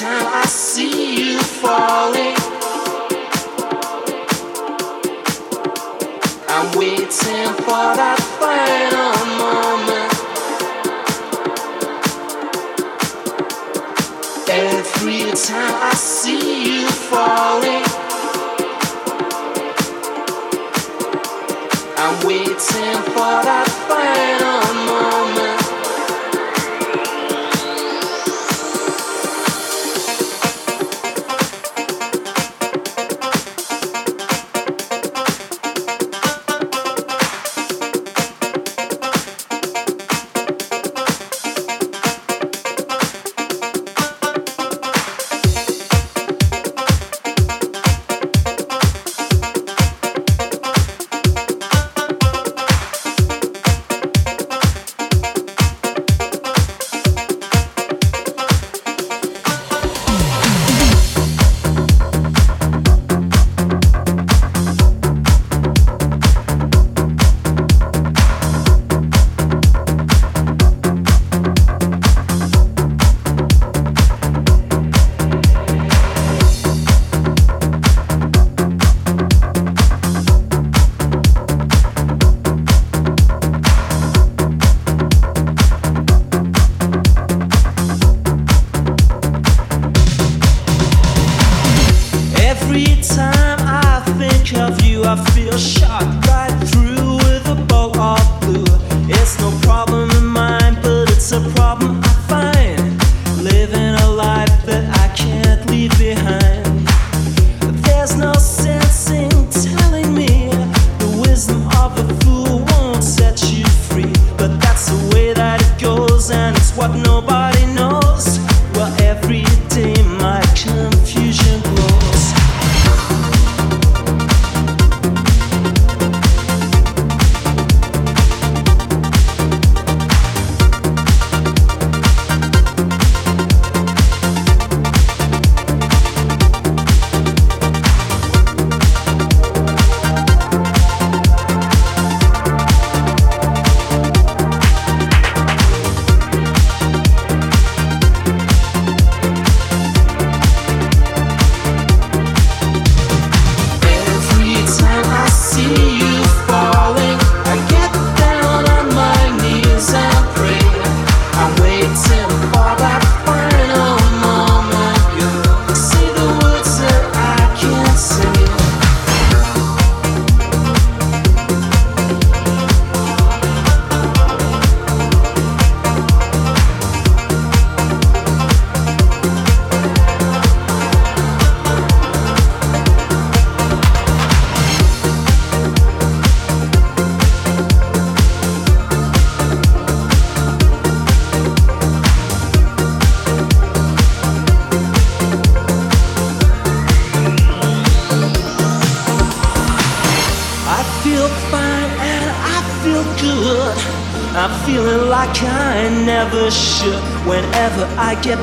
get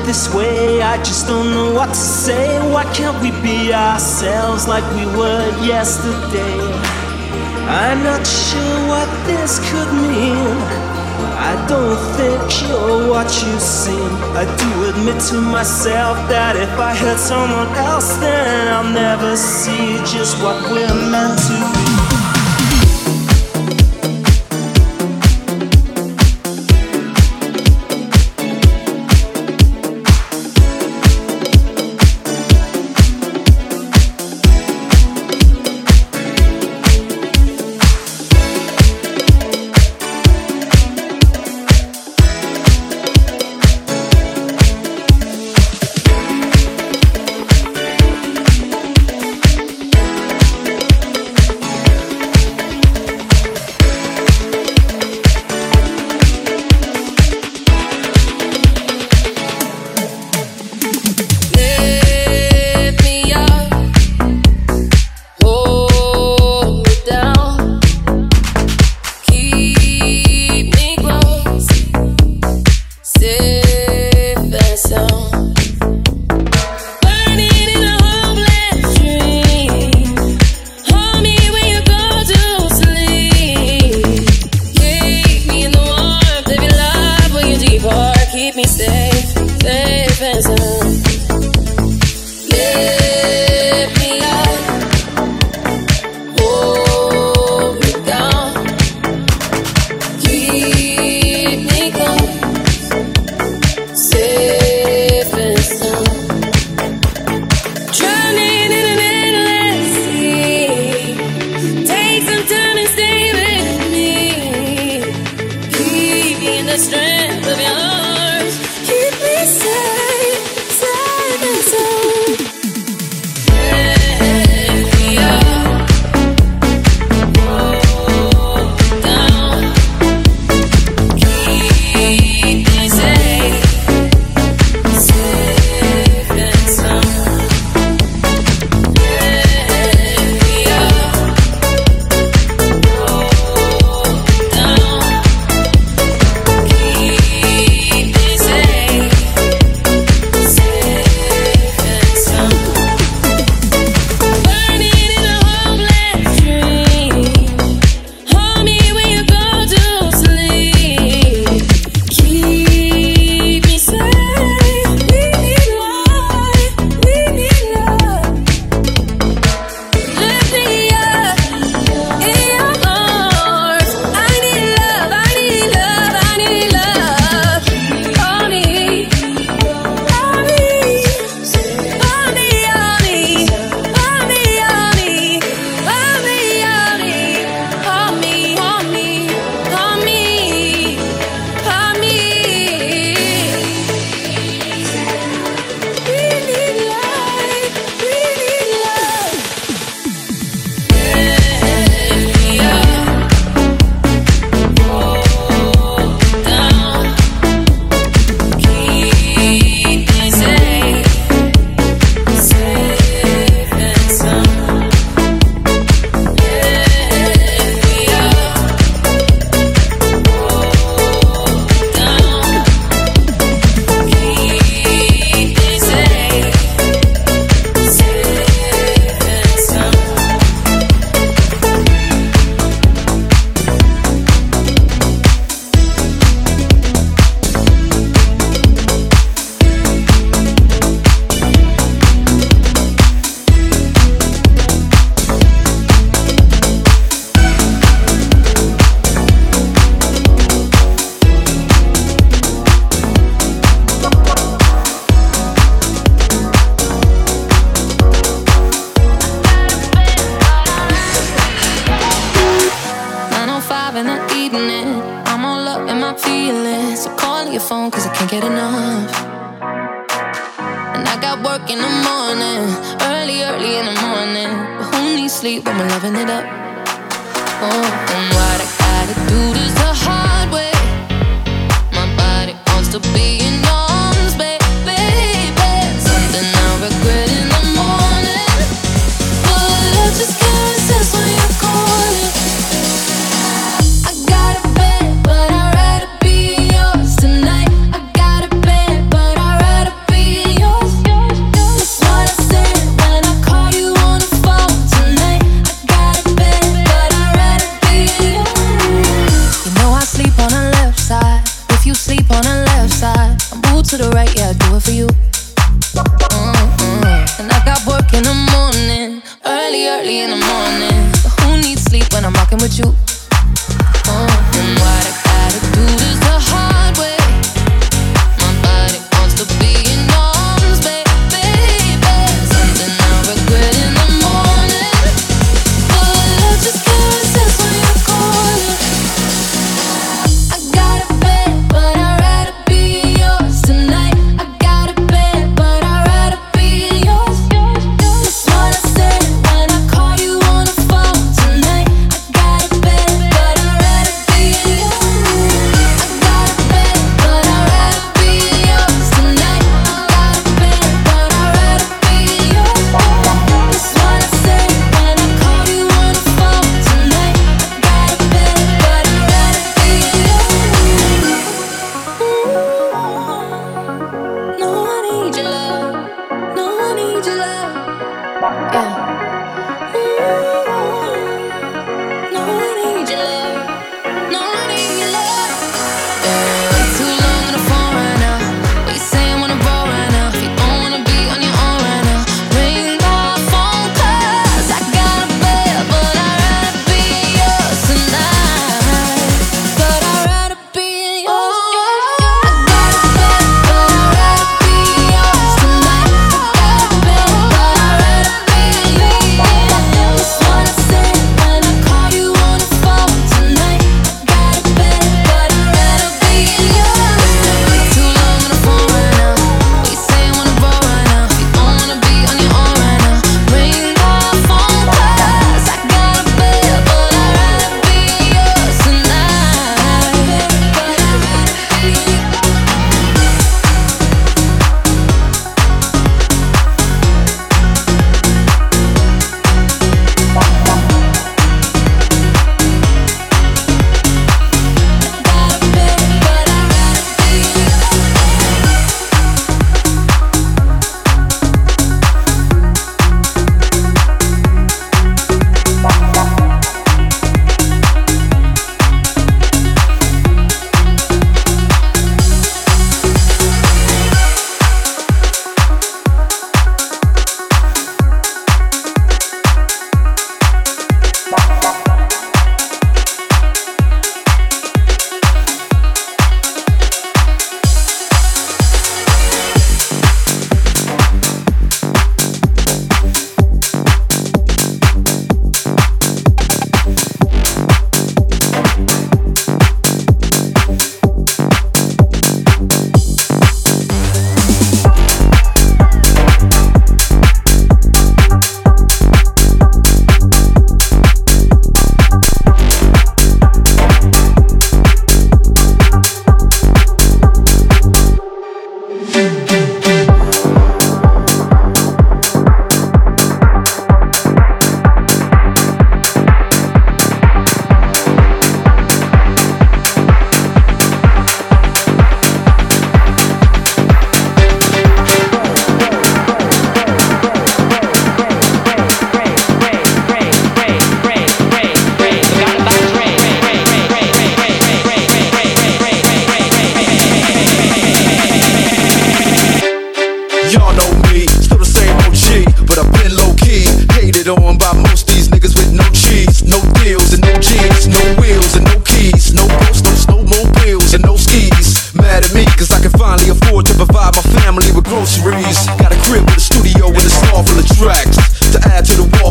this way. I just don't know what to say. Why can't we be ourselves like we were yesterday? I'm not sure what this could mean. I don't think you're what you seem. I do admit to myself that if I hurt someone else, then I'll never see just what we're meant to be.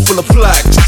Full of plaques.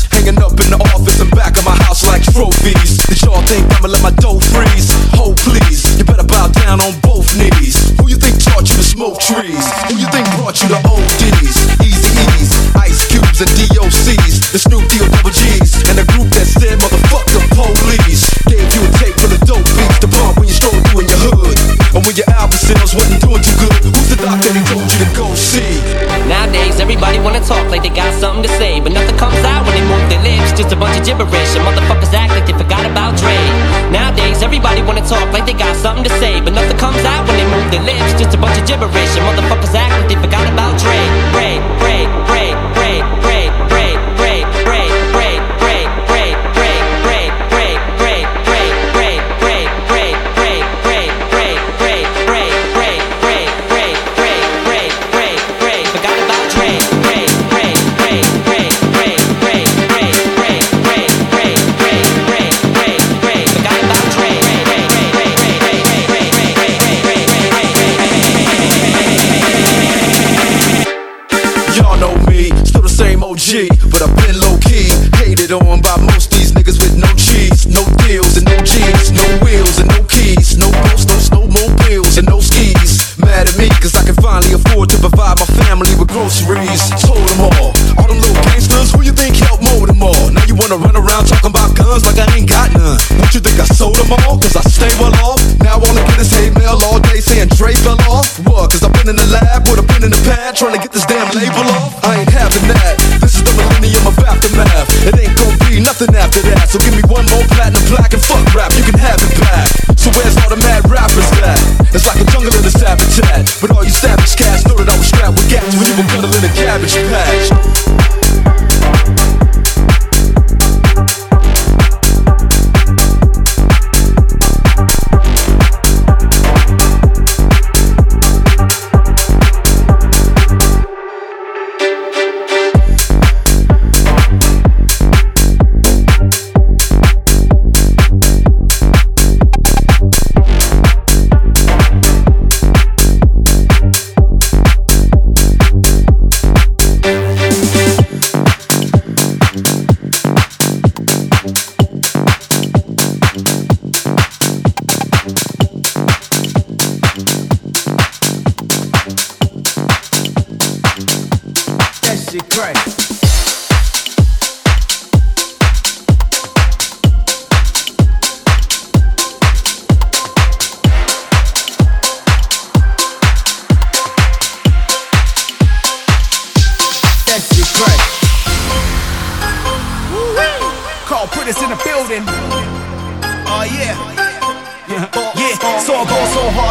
With. Told them all, all them little gangsters, who you think helped mold them all? Now you wanna run around talking about guns like I ain't got none. What you think I sold them all? Cause I stay well off. Now all I get is hate mail all day saying Dre fell off. What? Cause I've been in the lab with a pen in the pad trying to get this damn label off.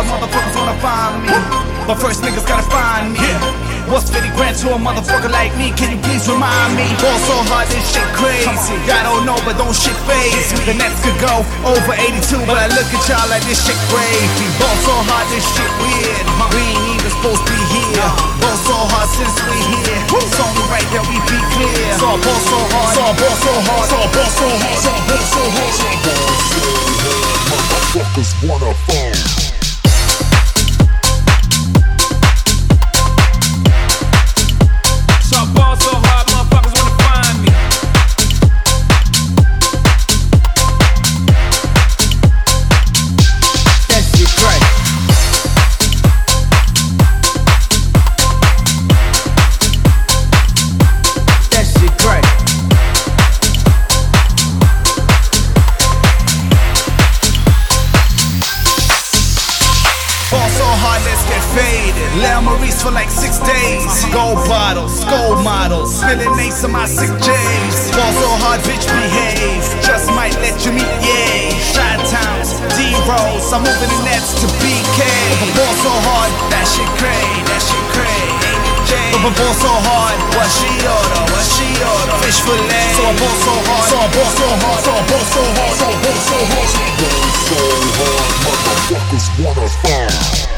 Motherfuckers wanna find me. But first niggas gotta find me. What's 50 grand to a motherfucker like me? Can you please remind me? Ball so hard, this shit crazy. I don't know, but don't shit faze me. The Nets could go over 82, but I look at y'all like this shit crazy. Ball so hard, this shit weird. We ain't even supposed to be here. Ball so hard since we here. It's only right that we be clear. I ball so hard, I ball so hard, I ball so hard, I ball so hard, I ball so hard. Motherfuckers wanna find. Rolls. I'm moving the nets to BK. But ball so hard, that shit cray, that shit cray. But ball so hard, what she order, what she order. Fish fillet. So I ball so hard, so I ball so hard, so I ball so hard, so I ball so hard. So I ball So hard, motherfuckers wanna find.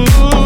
You